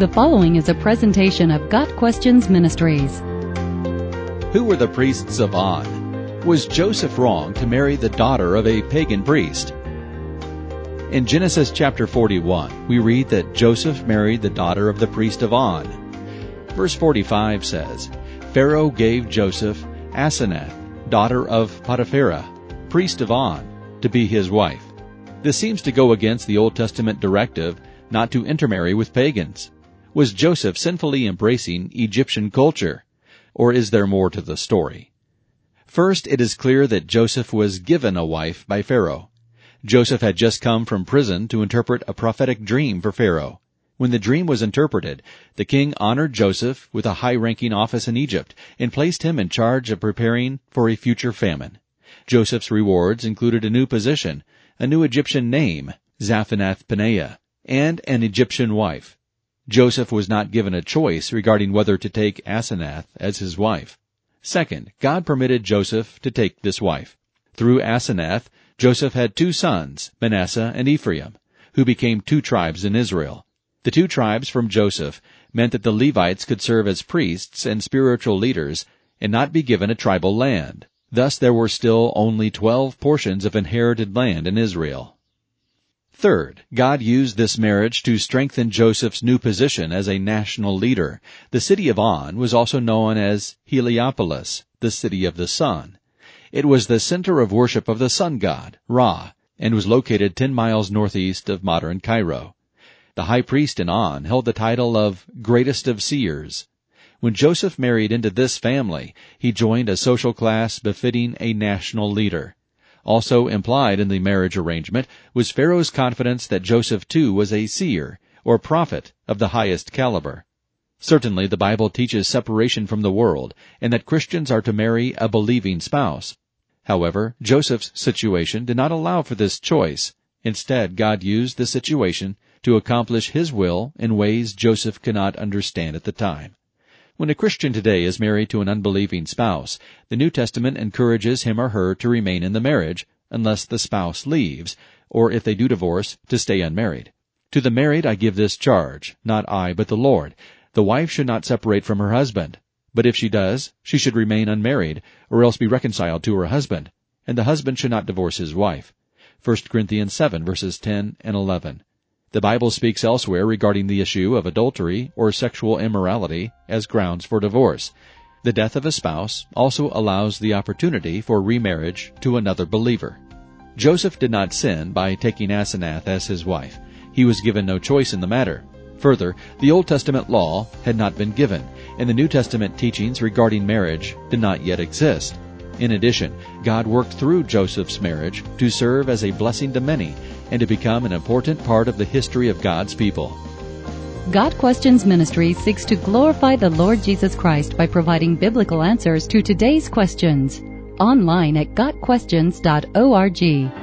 The following is a presentation of Got Questions Ministries. Who were the priests of On? Was Joseph wrong to marry the daughter of a pagan priest? In Genesis chapter 41, we read that Joseph married the daughter of the priest of On. Verse 45 says, Pharaoh gave Joseph Asenath, daughter of Potipherah, priest of On, to be his wife. This seems to go against the Old Testament directive not to intermarry with pagans. Was Joseph sinfully embracing Egyptian culture? Or is there more to the story? First, it is clear that Joseph was given a wife by Pharaoh. Joseph had just come from prison to interpret a prophetic dream for Pharaoh. When the dream was interpreted, the king honored Joseph with a high-ranking office in Egypt and placed him in charge of preparing for a future famine. Joseph's rewards included a new position, a new Egyptian name, Zaphenath Paneah, and an Egyptian wife. Joseph was not given a choice regarding whether to take Asenath as his wife. Second, God permitted Joseph to take this wife. Through Asenath, Joseph had two sons, Manasseh and Ephraim, who became two tribes in Israel. The two tribes from Joseph meant that the Levites could serve as priests and spiritual leaders and not be given a tribal land. Thus there were still only twelve portions of inherited land in Israel. Third, God used this marriage to strengthen Joseph's new position as a national leader. The city of On was also known as Heliopolis, the city of the sun. It was the center of worship of the sun god, Ra, and was located 10 miles northeast of modern Cairo. The high priest in On held the title of greatest of seers. When Joseph married into this family, he joined a social class befitting a national leader. Also implied in the marriage arrangement was Pharaoh's confidence that Joseph too was a seer, or prophet, of the highest caliber. Certainly the Bible teaches separation from the world, and that Christians are to marry a believing spouse. However, Joseph's situation did not allow for this choice. Instead, God used the situation to accomplish His will in ways Joseph could not understand at the time. When a Christian today is married to an unbelieving spouse, the New Testament encourages him or her to remain in the marriage unless the spouse leaves, or if they do divorce, to stay unmarried. To the married I give this charge, not I, but the Lord. The wife should not separate from her husband. But if she does, she should remain unmarried, or else be reconciled to her husband. And the husband should not divorce his wife. 1 Corinthians 7 verses 10 and 11. The Bible speaks elsewhere regarding the issue of adultery or sexual immorality as grounds for divorce. The death of a spouse also allows the opportunity for remarriage to another believer. Joseph did not sin by taking Asenath as his wife. He was given no choice in the matter. Further, the Old Testament law had not been given, and the New Testament teachings regarding marriage did not yet exist. In addition, God worked through Joseph's marriage to serve as a blessing to many and to become an important part of the history of God's people. Got Questions Ministry seeks to glorify the Lord Jesus Christ by providing biblical answers to today's questions. Online at GotQuestions.org.